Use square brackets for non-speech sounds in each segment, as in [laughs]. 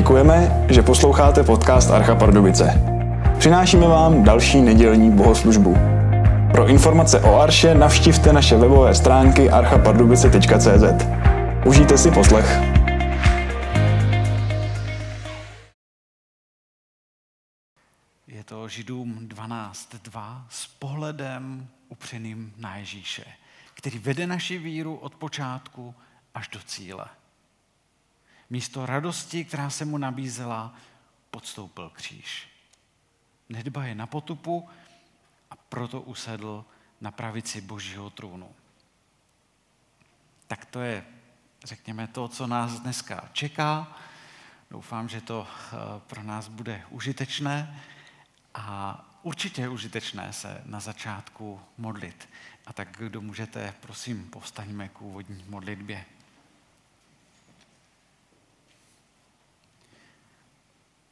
Děkujeme, že posloucháte podcast Archa Pardubice. Přinášíme vám další nedělní bohoslužbu. Pro informace o Arše navštivte naše webové stránky archapardubice.cz. Užijte si poslech. Je to Židům 12.2 s pohledem upřeným na Ježíše, který vede naši víru od počátku až do cíle. Místo radosti, která se mu nabízela, podstoupil kříž. Nedbaje na potupu a proto usedl na pravici božího trůnu. Tak to je, řekněme, to, co nás dneska čeká. Doufám, že to eh, pro nás bude užitečné a určitě je užitečné se na začátku modlit. A tak, kdo můžete, prosím, povstaňme k úvodní modlitbě.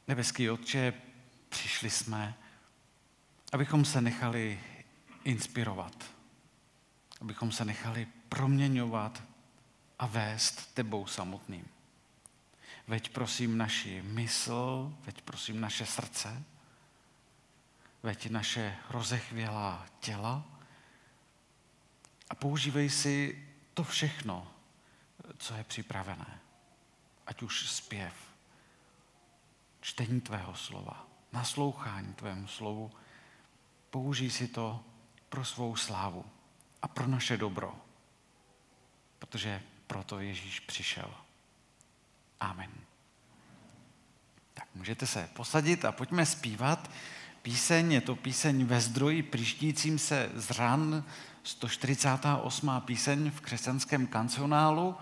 Nebeský Otče, přišli jsme, abychom se nechali inspirovat, abychom se nechali proměňovat a vést tebou samotným. Veď prosím naši mysl, veď prosím naše srdce, veď naše rozechvělá těla a používej si to všechno, co je připravené. Ať už zpěv, čtení tvého slova, naslouchání tvému slovu, použij si to pro svou slávu a pro naše dobro, protože proto Ježíš přišel. Amen. Tak můžete se posadit a pojďme zpívat. Píseň, je to píseň ve zdroji příštícím se z ran, 148. píseň v křesťanském kancionálu,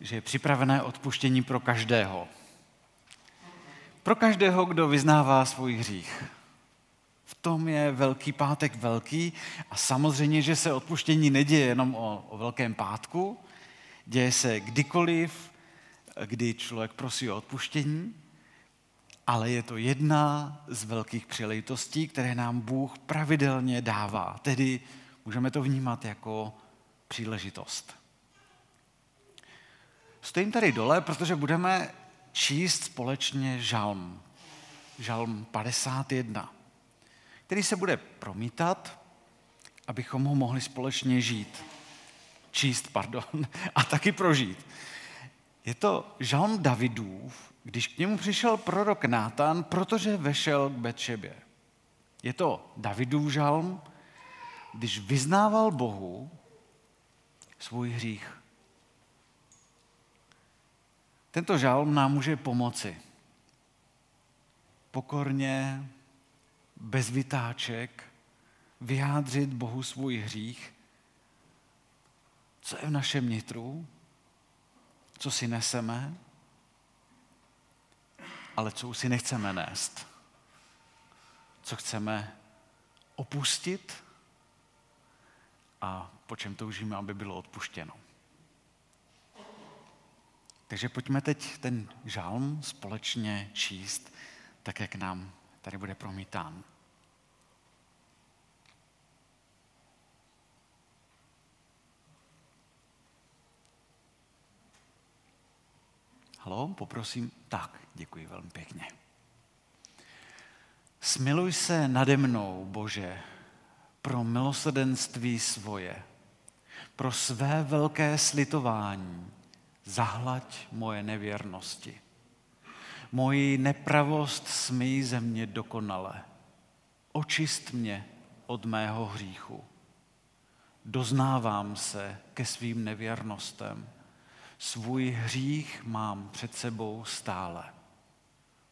že je připravené odpuštění pro každého. Pro každého, kdo vyznává svůj hřích. V tom je Velký pátek velký a samozřejmě, že se odpuštění neděje jenom o, o Velkém pátku, děje se kdykoliv, kdy člověk prosí o odpuštění, ale je to jedna z velkých příležitostí, které nám Bůh pravidelně dává. Tedy můžeme to vnímat jako příležitost. Stojím tady dole, protože budeme číst společně žalm. Žalm 51, který se bude promítat, abychom ho mohli společně žít. Číst, pardon, [laughs] a taky prožít. Je to žalm Davidův, když k němu přišel prorok Nátan, protože vešel k Betšebě. Je to Davidův žalm, když vyznával Bohu svůj hřích. Tento žalm nám může pomoci. Pokorně, bez vytáček, vyjádřit Bohu svůj hřích, co je v našem nitru, co si neseme, ale co už si nechceme nést. Co chceme opustit a po čem toužíme, aby bylo odpuštěno. Takže pojďme teď ten žálm společně číst, tak jak nám tady bude promítán. Halo, poprosím. Tak, děkuji velmi pěkně. Smiluj se nade mnou, Bože, pro milosrdenství svoje, pro své velké slitování, zahlaď moje nevěrnosti. Moji nepravost smí ze mě dokonale. Očist mě od mého hříchu. Doznávám se ke svým nevěrnostem Svůj hřích mám před sebou stále.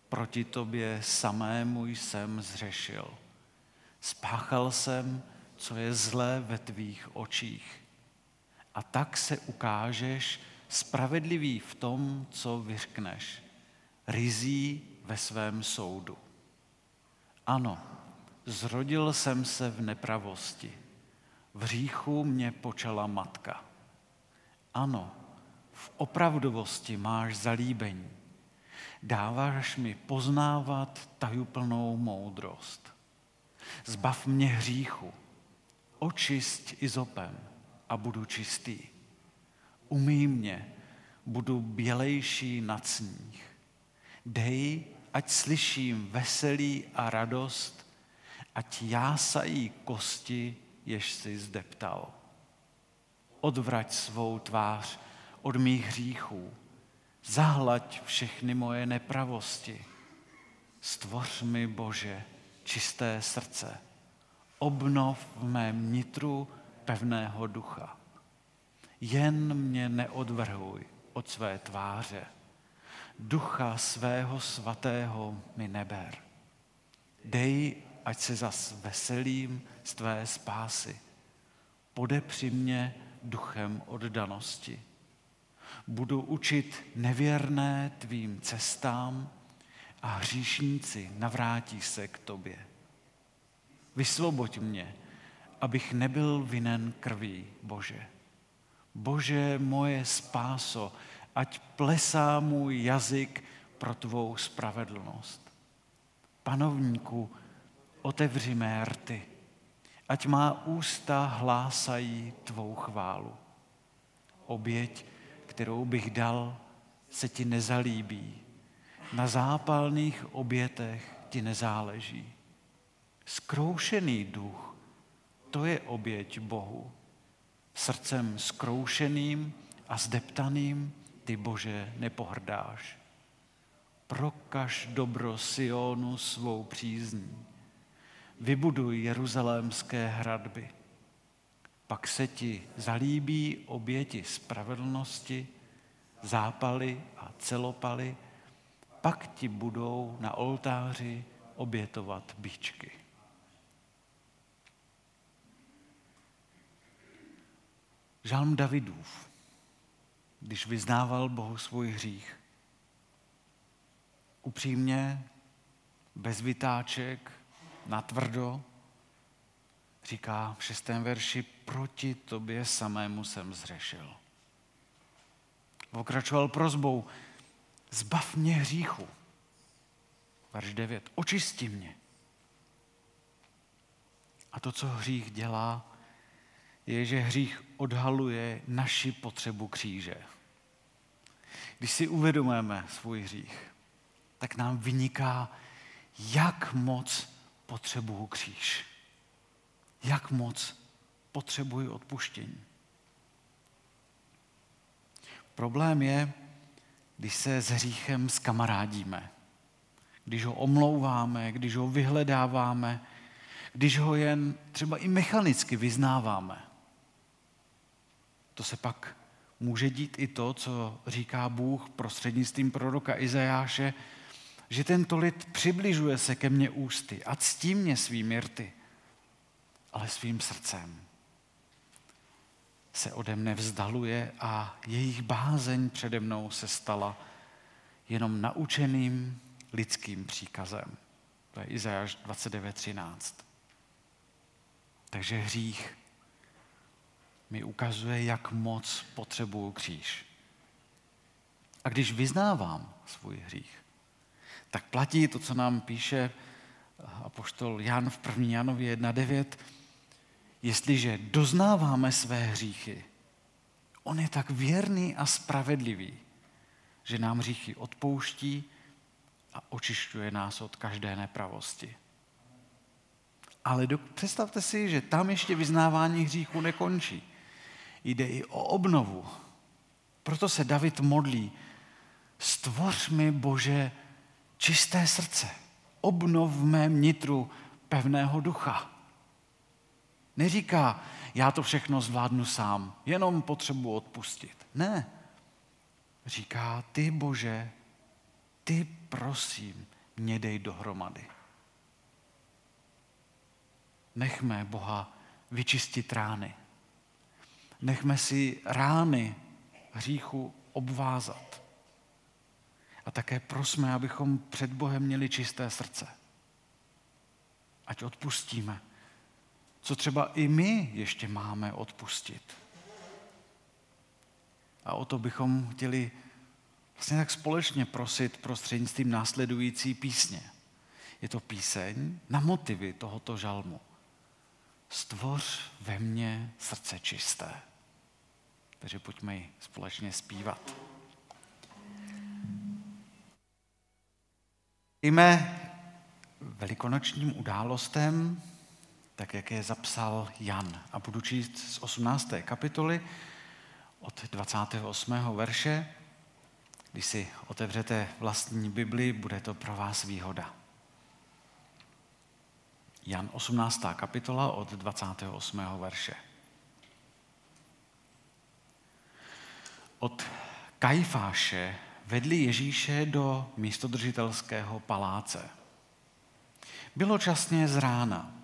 Proti tobě samému jsem zřešil. Spáchal jsem, co je zlé ve tvých očích. A tak se ukážeš spravedlivý v tom, co vyřkneš. Rizí ve svém soudu. Ano, zrodil jsem se v nepravosti. V hříchu mě počala matka. Ano, v opravdovosti máš zalíbení. Dáváš mi poznávat tajuplnou moudrost. Zbav mě hříchu, očist izopem a budu čistý. Umí mě, budu bělejší nad sníh. Dej, ať slyším veselí a radost, ať jásají kosti, jež si zdeptal. Odvrať svou tvář od mých hříchů, zahlaď všechny moje nepravosti. Stvoř mi, Bože, čisté srdce. Obnov v mém nitru pevného ducha. Jen mě neodvrhuj od své tváře. Ducha svého svatého mi neber. Dej, ať se zas veselím z tvé spásy. Podepři mě duchem oddanosti. Budu učit nevěrné tvým cestám a hříšníci navrátí se k tobě. Vysvoboď mě, abych nebyl vinen krví, Bože. Bože moje spáso, ať plesá můj jazyk pro tvou spravedlnost. Panovníku, otevři mé rty, ať má ústa hlásají tvou chválu. Oběť, kterou bych dal, se ti nezalíbí. Na zápalných obětech ti nezáleží. Skroušený duch, to je oběť Bohu. Srdcem skroušeným a zdeptaným ty, Bože, nepohrdáš. Prokaž dobro Sionu svou přízní. Vybuduj jeruzalémské hradby. Pak se ti zalíbí oběti spravedlnosti, zápaly a celopaly, pak ti budou na oltáři obětovat bičky. Žalm Davidův, když vyznával Bohu svůj hřích, upřímně, bez vytáček, natvrdo, říká v šestém verši, proti tobě samému jsem zřešil. Pokračoval prozbou, zbav mě hříchu. Verš 9, očisti mě. A to, co hřích dělá, je, že hřích odhaluje naši potřebu kříže. Když si uvědomujeme svůj hřích, tak nám vyniká, jak moc potřebuju kříž. Jak moc potřebuji odpuštění. Problém je, když se s hříchem skamarádíme, když ho omlouváme, když ho vyhledáváme, když ho jen třeba i mechanicky vyznáváme to se pak může dít i to, co říká Bůh prostřednictvím proroka Izajáše, že tento lid přibližuje se ke mně ústy a ctí mě svými rty, ale svým srdcem se ode mne vzdaluje a jejich bázeň přede mnou se stala jenom naučeným lidským příkazem. To je Izajáš 29.13. Takže hřích mi ukazuje, jak moc potřebuju kříž. A když vyznávám svůj hřích, tak platí to, co nám píše apoštol Jan v 1. Janově 1.9. Jestliže doznáváme své hříchy, on je tak věrný a spravedlivý, že nám hříchy odpouští a očišťuje nás od každé nepravosti. Ale do, představte si, že tam ještě vyznávání hříchu nekončí jde i o obnovu. Proto se David modlí, stvoř mi, Bože, čisté srdce, obnov v mém nitru pevného ducha. Neříká, já to všechno zvládnu sám, jenom potřebuji odpustit. Ne. Říká, ty Bože, ty prosím, mě dej dohromady. Nechme Boha vyčistit rány. Nechme si rány hříchu obvázat. A také prosme, abychom před Bohem měli čisté srdce. Ať odpustíme, co třeba i my ještě máme odpustit. A o to bychom chtěli vlastně tak společně prosit prostřednictvím následující písně. Je to píseň na motivy tohoto žalmu. Stvoř ve mně srdce čisté. Takže pojďme ji společně zpívat. Jme velikonočním událostem, tak jak je zapsal Jan. A budu číst z 18. kapitoly od 28. verše. Když si otevřete vlastní Bibli, bude to pro vás výhoda. Jan 18. kapitola od 28. verše. Od Kajfáše vedli Ježíše do místodržitelského paláce. Bylo časně z rána.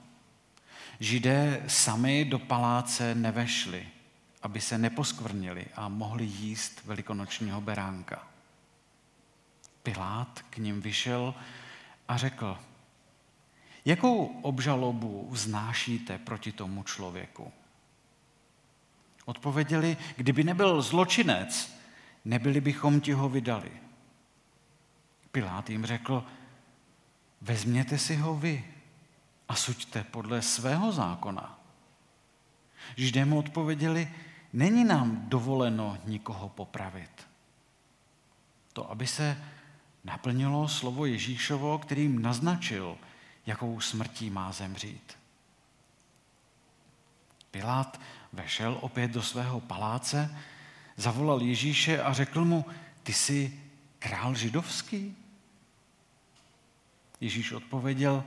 Židé sami do paláce nevešli, aby se neposkvrnili a mohli jíst velikonočního beránka. Pilát k ním vyšel a řekl, jakou obžalobu vznášíte proti tomu člověku? Odpověděli, kdyby nebyl zločinec, nebyli bychom ti ho vydali. Pilát jim řekl, vezměte si ho vy a suďte podle svého zákona. Židé mu odpověděli, není nám dovoleno nikoho popravit. To, aby se naplnilo slovo Ježíšovo, kterým naznačil, jakou smrtí má zemřít. Pilát vešel opět do svého paláce, zavolal Ježíše a řekl mu, ty jsi král židovský? Ježíš odpověděl,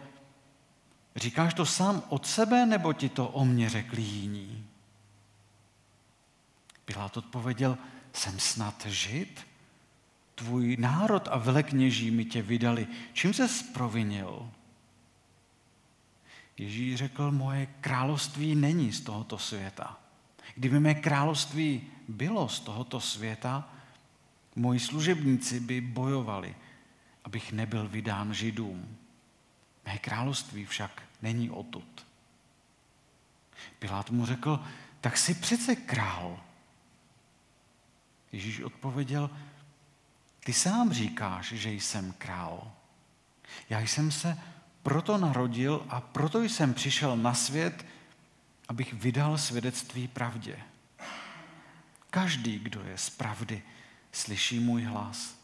říkáš to sám od sebe, nebo ti to o mně řekli jiní? Pilát odpověděl, jsem snad žid? Tvůj národ a velekněží mi tě vydali. Čím se sprovinil? Ježíš řekl, moje království není z tohoto světa. Kdyby mé království bylo z tohoto světa, moji služebníci by bojovali, abych nebyl vydán židům. Mé království však není odtud. Pilát mu řekl, tak si přece král. Ježíš odpověděl, ty sám říkáš, že jsem král. Já jsem se proto narodil a proto jsem přišel na svět, abych vydal svědectví pravdě. Každý, kdo je z pravdy, slyší můj hlas.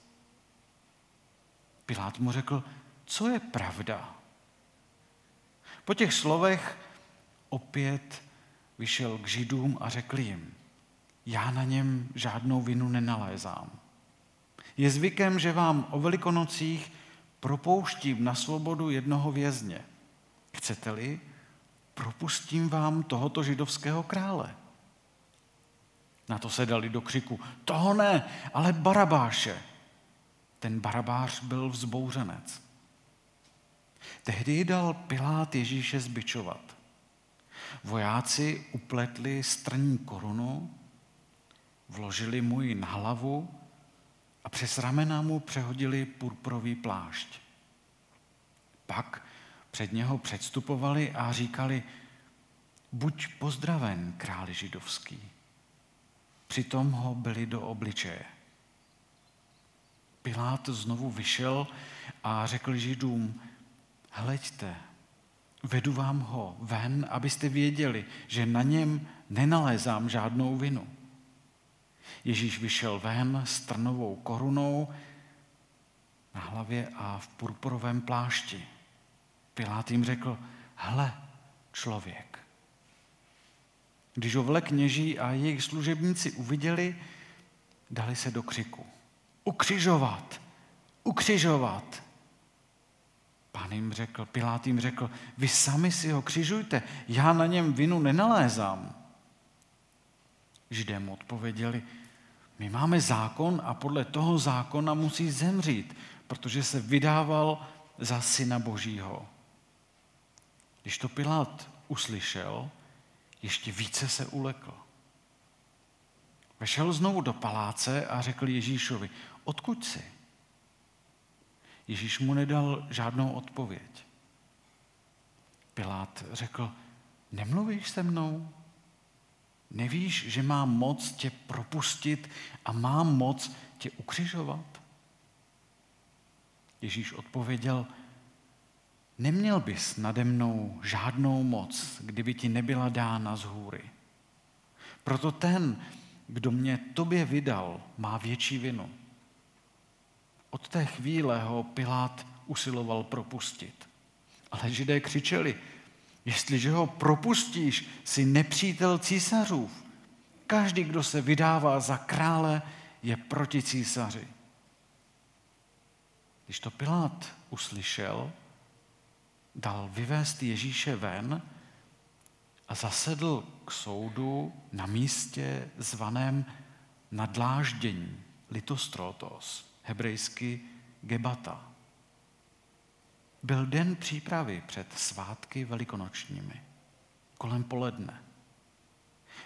Pilát mu řekl, co je pravda? Po těch slovech opět vyšel k židům a řekl jim, já na něm žádnou vinu nenalézám. Je zvykem, že vám o velikonocích propouštím na svobodu jednoho vězně. Chcete-li, propustím vám tohoto židovského krále. Na to se dali do křiku, toho ne, ale Barabáše. Ten Barabáš byl vzbouřenec. Tehdy dal Pilát Ježíše zbičovat. Vojáci upletli strní korunu, vložili mu ji na hlavu a přes ramena mu přehodili purpurový plášť. Pak před něho předstupovali a říkali, buď pozdraven, králi židovský. Přitom ho byli do obličeje. Pilát znovu vyšel a řekl židům, hleďte, vedu vám ho ven, abyste věděli, že na něm nenalézám žádnou vinu. Ježíš vyšel ven s trnovou korunou na hlavě a v purpurovém plášti. Pilát jim řekl, hle, člověk. Když ho vle kněží a jejich služebníci uviděli, dali se do křiku. Ukřižovat! Ukřižovat! Pán jim řekl, Pilát jim řekl, vy sami si ho křižujte, já na něm vinu nenalézám. Židé mu odpověděli, my máme zákon a podle toho zákona musí zemřít, protože se vydával za syna Božího. Když to Pilát uslyšel, ještě více se ulekl. Vešel znovu do paláce a řekl Ježíšovi, odkud jsi? Ježíš mu nedal žádnou odpověď. Pilát řekl, nemluvíš se mnou? Nevíš, že mám moc tě propustit a mám moc tě ukřižovat? Ježíš odpověděl, neměl bys nade mnou žádnou moc, kdyby ti nebyla dána z hůry. Proto ten, kdo mě tobě vydal, má větší vinu. Od té chvíle ho Pilát usiloval propustit. Ale židé křičeli, jestliže ho propustíš, si nepřítel císařův. Každý, kdo se vydává za krále, je proti císaři. Když to Pilát uslyšel, dal vyvést Ježíše ven a zasedl k soudu na místě zvaném nadláždění, litostrotos, hebrejsky gebata. Byl den přípravy před svátky velikonočními, kolem poledne.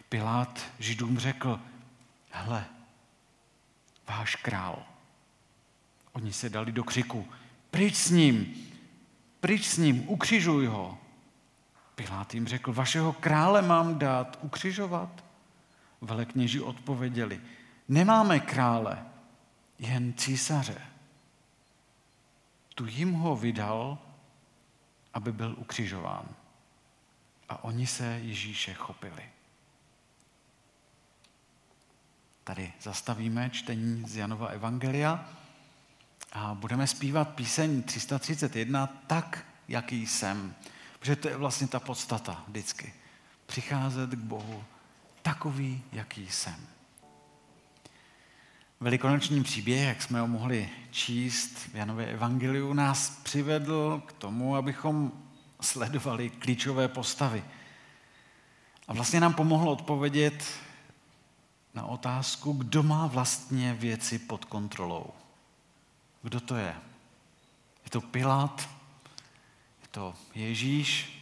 Pilát židům řekl, hle, váš král. Oni se dali do křiku, pryč s ním, pryč s ním, ukřižuj ho. Pilát jim řekl, vašeho krále mám dát ukřižovat? Velekněži odpověděli, nemáme krále, jen císaře. Tu jim ho vydal, aby byl ukřižován. A oni se Ježíše chopili. Tady zastavíme čtení z Janova Evangelia a budeme zpívat píseň 331 tak, jaký jsem. Protože to je vlastně ta podstata vždycky. Přicházet k Bohu takový, jaký jsem. Velikonoční příběh, jak jsme ho mohli číst v Janově evangeliu, nás přivedl k tomu, abychom sledovali klíčové postavy. A vlastně nám pomohlo odpovědět na otázku, kdo má vlastně věci pod kontrolou. Kdo to je? Je to Pilát? Je to Ježíš?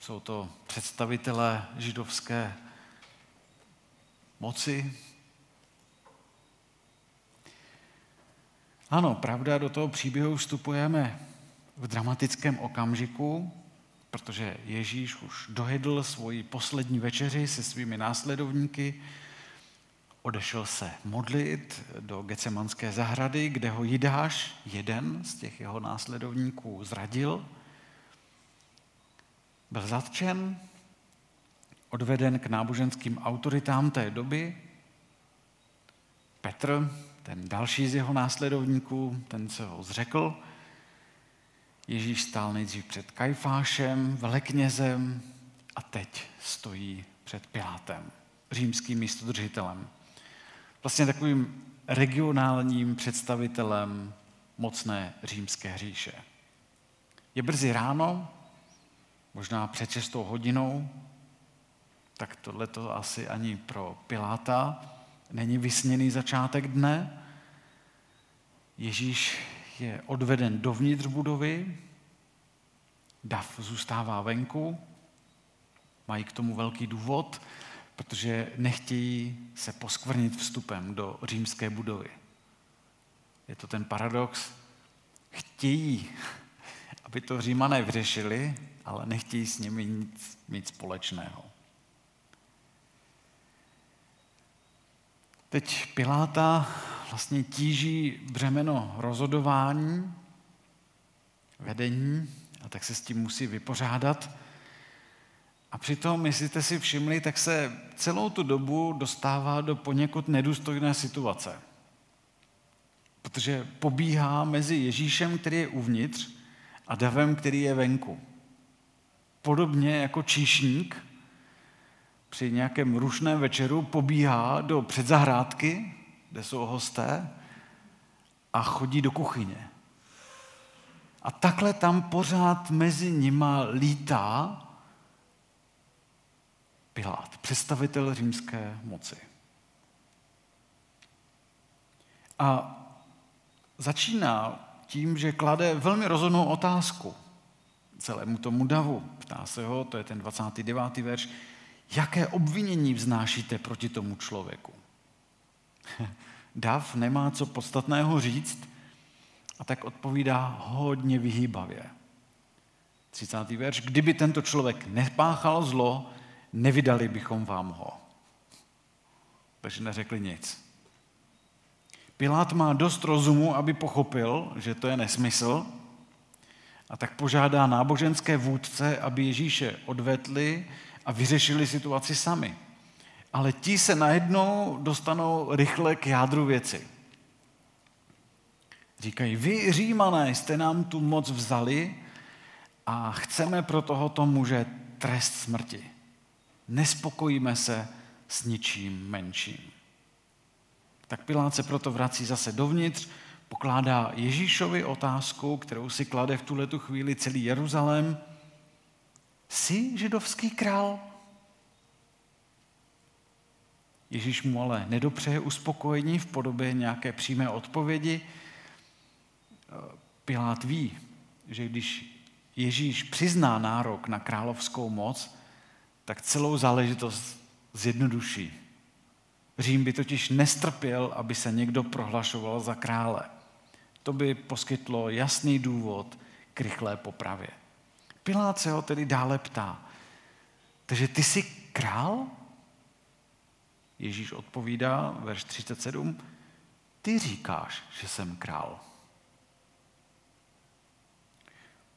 Jsou to představitelé židovské moci? Ano, pravda, do toho příběhu vstupujeme v dramatickém okamžiku, protože Ježíš už dojedl svoji poslední večeři se svými následovníky, odešel se modlit do Gecemanské zahrady, kde ho Jidáš, jeden z těch jeho následovníků, zradil. Byl zatčen, odveden k náboženským autoritám té doby. Petr, ten další z jeho následovníků, ten se ho zřekl. Ježíš stál nejdřív před Kajfášem, veleknězem a teď stojí před Pilátem, římským místodržitelem vlastně takovým regionálním představitelem mocné římské říše. Je brzy ráno, možná před 6 hodinou, tak tohle to asi ani pro Piláta není vysněný začátek dne. Ježíš je odveden dovnitř budovy, Dav zůstává venku, mají k tomu velký důvod, protože nechtějí se poskvrnit vstupem do římské budovy. Je to ten paradox. Chtějí, aby to římané vyřešili, ale nechtějí s nimi nic mít společného. Teď Piláta vlastně tíží břemeno rozhodování, vedení, a tak se s tím musí vypořádat. A přitom, jestli jste si všimli, tak se celou tu dobu dostává do poněkud nedůstojné situace. Protože pobíhá mezi Ježíšem, který je uvnitř, a davem, který je venku. Podobně jako číšník při nějakém rušném večeru pobíhá do předzahrádky, kde jsou hosté, a chodí do kuchyně. A takhle tam pořád mezi nima lítá Pilát, představitel římské moci. A začíná tím, že klade velmi rozhodnou otázku celému tomu davu. Ptá se ho, to je ten 29. verš, jaké obvinění vznášíte proti tomu člověku? [laughs] Dav nemá co podstatného říct a tak odpovídá hodně vyhýbavě. 30. verš, kdyby tento člověk nepáchal zlo, nevydali bychom vám ho. Takže neřekli nic. Pilát má dost rozumu, aby pochopil, že to je nesmysl, a tak požádá náboženské vůdce, aby Ježíše odvetli a vyřešili situaci sami. Ale ti se najednou dostanou rychle k jádru věci. Říkají, vy Římané jste nám tu moc vzali a chceme pro tohoto muže trest smrti. Nespokojíme se s ničím menším. Tak Pilát se proto vrací zase dovnitř, pokládá Ježíšovi otázku, kterou si klade v tuhle tu chvíli celý Jeruzalém. Jsi židovský král? Ježíš mu ale nedopřeje uspokojení v podobě nějaké přímé odpovědi. Pilát ví, že když Ježíš přizná nárok na královskou moc, tak celou záležitost zjednoduší. Řím by totiž nestrpěl, aby se někdo prohlašoval za krále. To by poskytlo jasný důvod k rychlé popravě. Pilát se ho tedy dále ptá, takže ty jsi král? Ježíš odpovídá, verš 37, ty říkáš, že jsem král.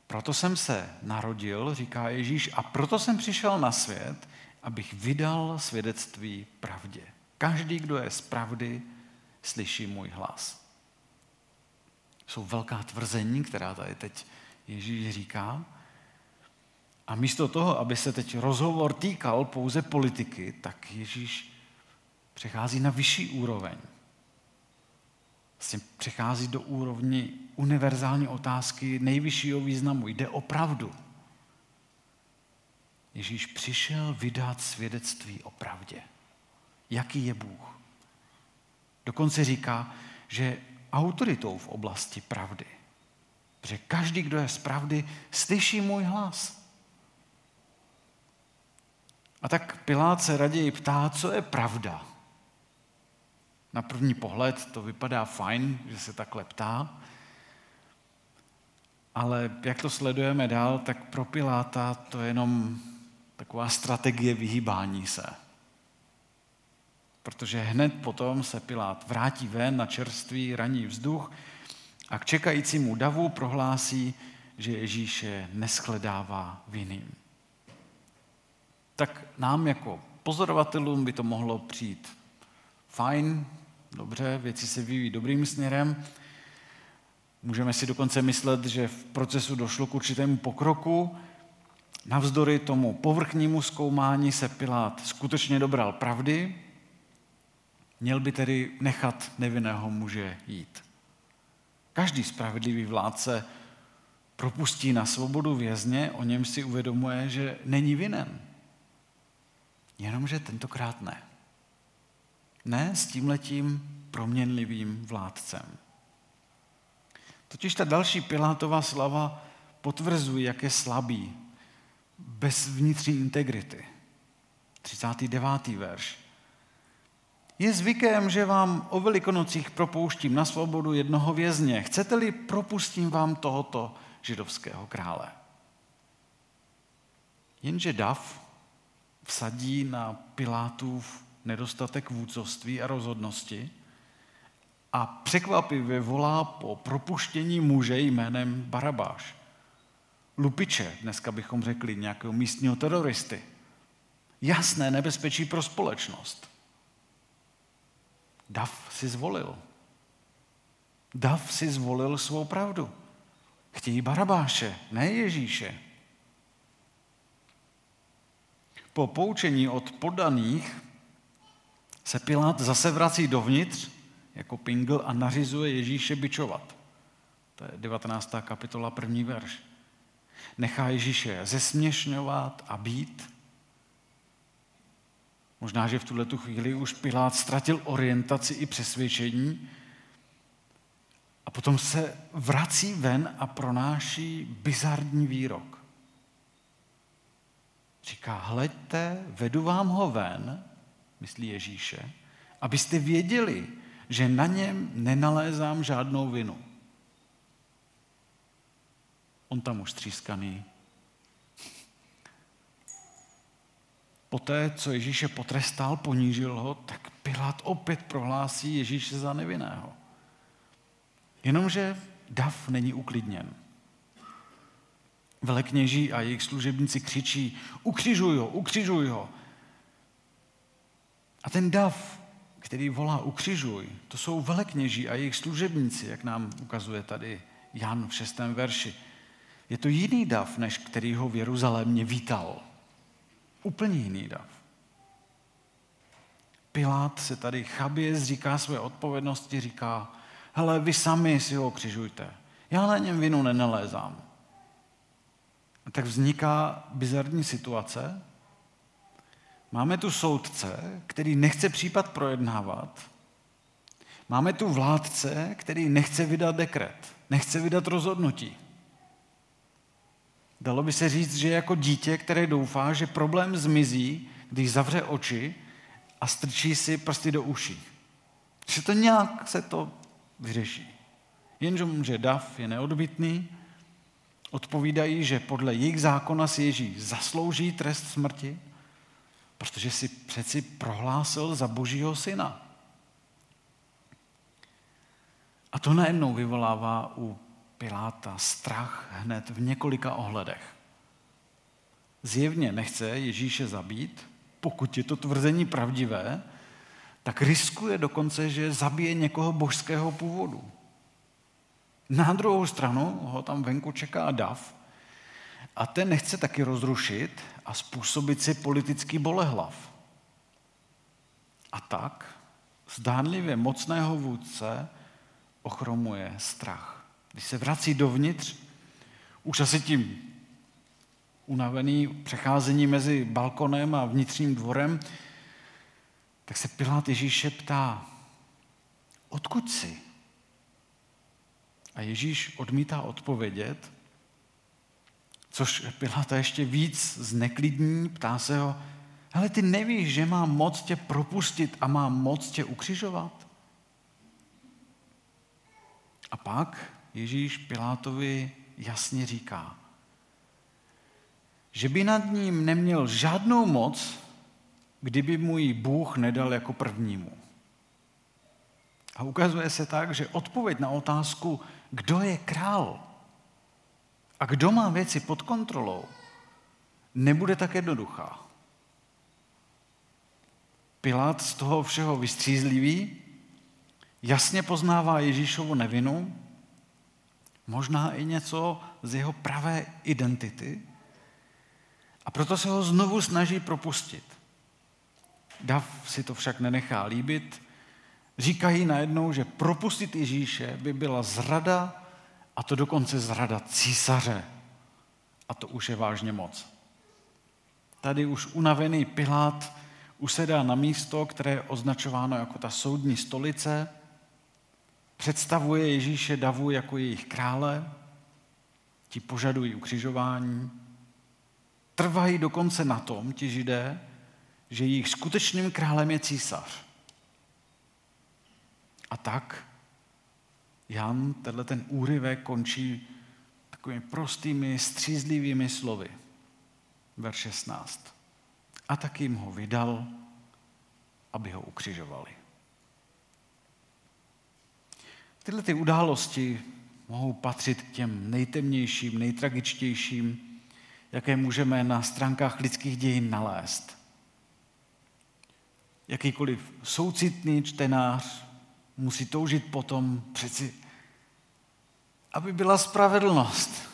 Proto jsem se narodil, říká Ježíš, a proto jsem přišel na svět, abych vydal svědectví pravdě. Každý, kdo je z pravdy, slyší můj hlas. Jsou velká tvrzení, která tady teď Ježíš říká. A místo toho, aby se teď rozhovor týkal pouze politiky, tak Ježíš přechází na vyšší úroveň. Vlastně přechází do úrovni univerzální otázky nejvyššího významu. Jde o pravdu. Ježíš přišel vydat svědectví o pravdě. Jaký je Bůh? Dokonce říká, že autoritou v oblasti pravdy. Protože každý, kdo je z pravdy, slyší můj hlas. A tak Pilát se raději ptá, co je pravda. Na první pohled to vypadá fajn, že se takhle ptá, ale jak to sledujeme dál, tak pro Piláta to je jenom taková strategie vyhýbání se. Protože hned potom se Pilát vrátí ven na čerstvý ranní vzduch a k čekajícímu davu prohlásí, že Ježíše neschledává vinným. Tak nám jako pozorovatelům by to mohlo přijít fajn, dobře, věci se vyvíjí dobrým směrem. Můžeme si dokonce myslet, že v procesu došlo k určitému pokroku. Navzdory tomu povrchnímu zkoumání se Pilát skutečně dobral pravdy, měl by tedy nechat nevinného muže jít. Každý spravedlivý vládce propustí na svobodu vězně, o něm si uvědomuje, že není vinen. Jenomže tentokrát ne. Ne s tímhletím proměnlivým vládcem. Totiž ta další Pilátová slava potvrzuje, jak je slabý, bez vnitřní integrity. 39. verš. Je zvykem, že vám o velikonocích propouštím na svobodu jednoho vězně. Chcete-li, propustím vám tohoto židovského krále. Jenže Dav vsadí na Pilátův nedostatek vůdcovství a rozhodnosti a překvapivě volá po propuštění muže jménem Barabáš. Lupiče, dneska bychom řekli nějakého místního teroristy. Jasné nebezpečí pro společnost. Dav si zvolil. Dav si zvolil svou pravdu. Chtějí Barabáše, ne Ježíše. Po poučení od podaných se Pilát zase vrací dovnitř jako pingl a nařizuje Ježíše bičovat. To je 19. kapitola, první verš. Nechá Ježíše zesměšňovat a být. Možná, že v tuhle tu chvíli už Pilát ztratil orientaci i přesvědčení a potom se vrací ven a pronáší bizarní výrok. Říká, hleďte, vedu vám ho ven, myslí Ježíše, abyste věděli, že na něm nenalézám žádnou vinu. On tam už třískaný. Poté, co Ježíše potrestal, ponížil ho, tak Pilát opět prohlásí Ježíše za nevinného. Jenomže dav není uklidněn. Velekněží a jejich služebníci křičí, ukřižuj ho, ukřižuj ho. A ten dav který volá ukřižuj, to jsou velekněží a jejich služebníci, jak nám ukazuje tady Jan v šestém verši. Je to jiný dav, než který ho v Jeruzalémě vítal. Úplně jiný dav. Pilát se tady chabě zříká své odpovědnosti, říká, hele, vy sami si ho křižujte. Já na něm vinu nenalézám. Tak vzniká bizarní situace. Máme tu soudce, který nechce případ projednávat. Máme tu vládce, který nechce vydat dekret, nechce vydat rozhodnutí. Dalo by se říct, že jako dítě, které doufá, že problém zmizí, když zavře oči a strčí si prsty do uší. Že to nějak se to vyřeší. Jenže dav je neodbitný, odpovídají, že podle jejich zákona si Ježíš zaslouží trest smrti, protože si přeci prohlásil za božího syna. A to najednou vyvolává u Piláta strach hned v několika ohledech. Zjevně nechce Ježíše zabít, pokud je to tvrzení pravdivé, tak riskuje dokonce, že zabije někoho božského původu. Na druhou stranu ho tam venku čeká dav a ten nechce taky rozrušit a způsobit si politický bolehlav. A tak zdánlivě mocného vůdce ochromuje strach. Když se vrací dovnitř, už asi tím unavený přecházení mezi balkonem a vnitřním dvorem, tak se Pilát Ježíše ptá, odkud jsi? A Ježíš odmítá odpovědět, což Piláta ještě víc zneklidní, ptá se ho, ale ty nevíš, že mám moc tě propustit a mám moc tě ukřižovat? A pak Ježíš Pilátovi jasně říká, že by nad ním neměl žádnou moc, kdyby mu ji Bůh nedal jako prvnímu. A ukazuje se tak, že odpověď na otázku, kdo je král a kdo má věci pod kontrolou, nebude tak jednoduchá. Pilát z toho všeho vystřízlivý, jasně poznává Ježíšovu nevinu, možná i něco z jeho pravé identity, a proto se ho znovu snaží propustit. Dav si to však nenechá líbit říkají najednou, že propustit Ježíše by byla zrada, a to dokonce zrada císaře. A to už je vážně moc. Tady už unavený Pilát usedá na místo, které je označováno jako ta soudní stolice, představuje Ježíše davu jako jejich krále, ti požadují ukřižování, trvají dokonce na tom, ti židé, že jejich skutečným králem je císař. A tak Jan tenhle ten úryvek končí takovými prostými, střízlivými slovy. Ver 16. A tak jim ho vydal, aby ho ukřižovali. Tyhle ty události mohou patřit k těm nejtemnějším, nejtragičtějším, jaké můžeme na stránkách lidských dějin nalézt. Jakýkoliv soucitný čtenář musí toužit potom přeci, aby byla spravedlnost.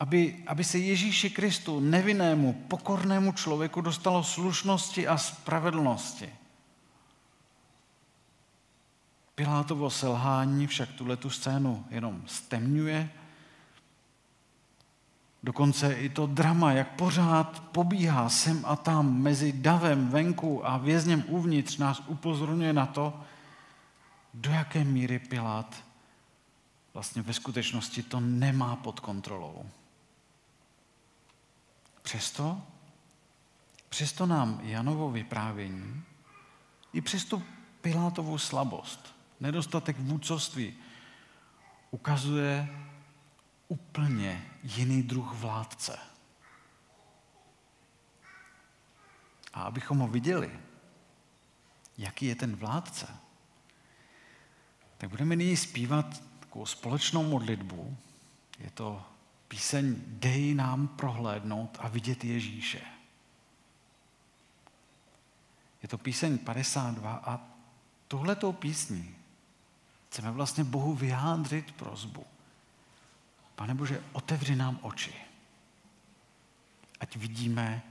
Aby, aby se Ježíši Kristu, nevinnému, pokornému člověku, dostalo slušnosti a spravedlnosti. Pilátovo selhání však tuhle tu scénu jenom stemňuje Dokonce i to drama, jak pořád pobíhá sem a tam mezi davem venku a vězněm uvnitř, nás upozorňuje na to, do jaké míry Pilát vlastně ve skutečnosti to nemá pod kontrolou. Přesto, přesto nám Janovo vyprávění i přes tu Pilátovou slabost, nedostatek vůdcovství ukazuje úplně jiný druh vládce. A abychom ho viděli, jaký je ten vládce, tak budeme nyní zpívat takovou společnou modlitbu. Je to píseň Dej nám prohlédnout a vidět Ježíše. Je to píseň 52 a tuhletou písní chceme vlastně Bohu vyjádřit prozbu. Pane Bože, otevři nám oči. Ať vidíme,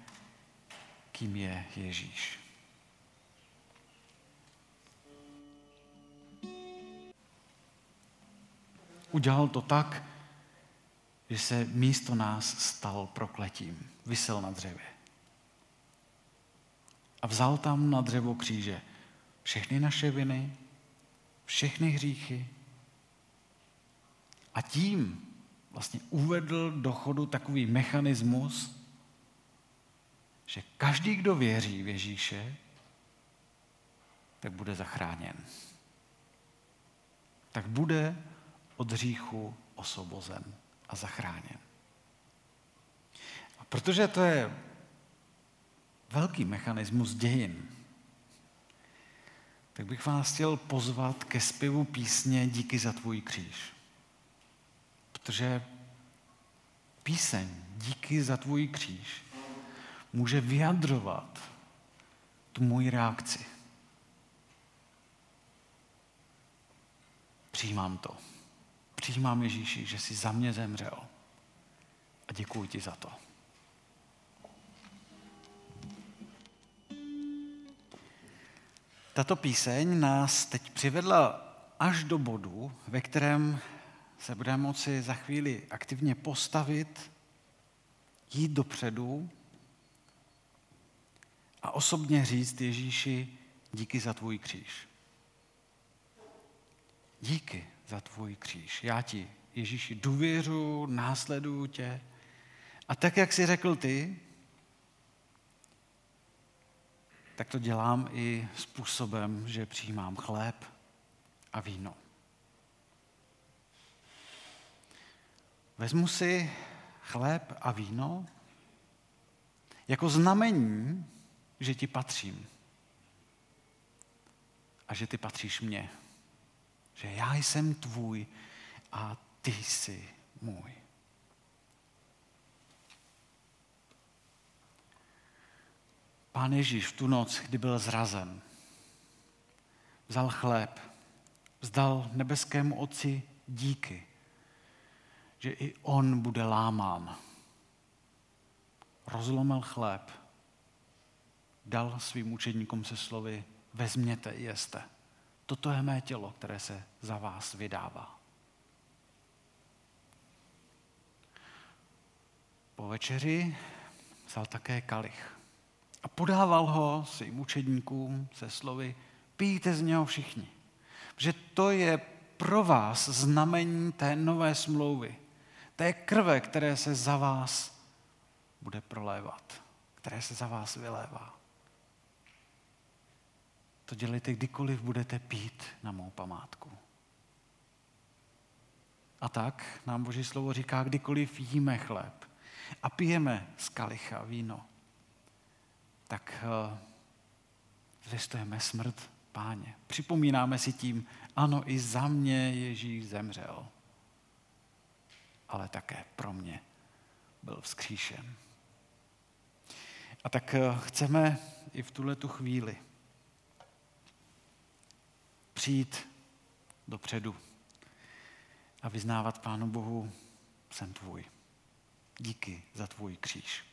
kým je Ježíš. Udělal to tak, že se místo nás stal prokletím. Vysel na dřevě. A vzal tam na dřevo kříže všechny naše viny, všechny hříchy. A tím vlastně uvedl do chodu takový mechanismus, že každý, kdo věří v Ježíše, tak bude zachráněn. Tak bude od hříchu osvobozen a zachráněn. A protože to je velký mechanismus dějin, tak bych vás chtěl pozvat ke zpěvu písně Díky za tvůj kříž. Protože píseň Díky za tvůj kříž může vyjadrovat tu můj reakci. Přijímám to. Přijímám Ježíši, že jsi za mě zemřel. A děkuji ti za to. Tato píseň nás teď přivedla až do bodu, ve kterém se budeme moci za chvíli aktivně postavit, jít dopředu a osobně říct Ježíši, díky za tvůj kříž. Díky za tvůj kříž. Já ti, Ježíši, důvěřu, následuju tě. A tak, jak jsi řekl ty, tak to dělám i způsobem, že přijímám chléb a víno. Vezmu si chléb a víno jako znamení, že ti patřím a že ty patříš mně. Že já jsem tvůj a ty jsi můj. Pán Ježíš v tu noc, kdy byl zrazen, vzal chléb, vzdal nebeskému Otci díky, že i on bude lámán. Rozlomil chléb, dal svým učedníkům se slovy, vezměte, jeste. Toto je mé tělo, které se za vás vydává. Po večeři vzal také kalich a podával ho svým učedníkům se slovy, pijte z něho všichni. Že to je pro vás znamení té nové smlouvy, té krve, které se za vás bude prolévat, které se za vás vylévá. To dělejte kdykoliv budete pít na mou památku. A tak nám Boží slovo říká, kdykoliv jíme chléb a pijeme z kalicha víno, tak eh, zvěstujeme smrt páně. Připomínáme si tím, ano, i za mě Ježíš zemřel, ale také pro mě byl vzkříšen. A tak eh, chceme i v tuhle tu chvíli přijít dopředu a vyznávat Pánu Bohu, jsem tvůj. Díky za tvůj kříž.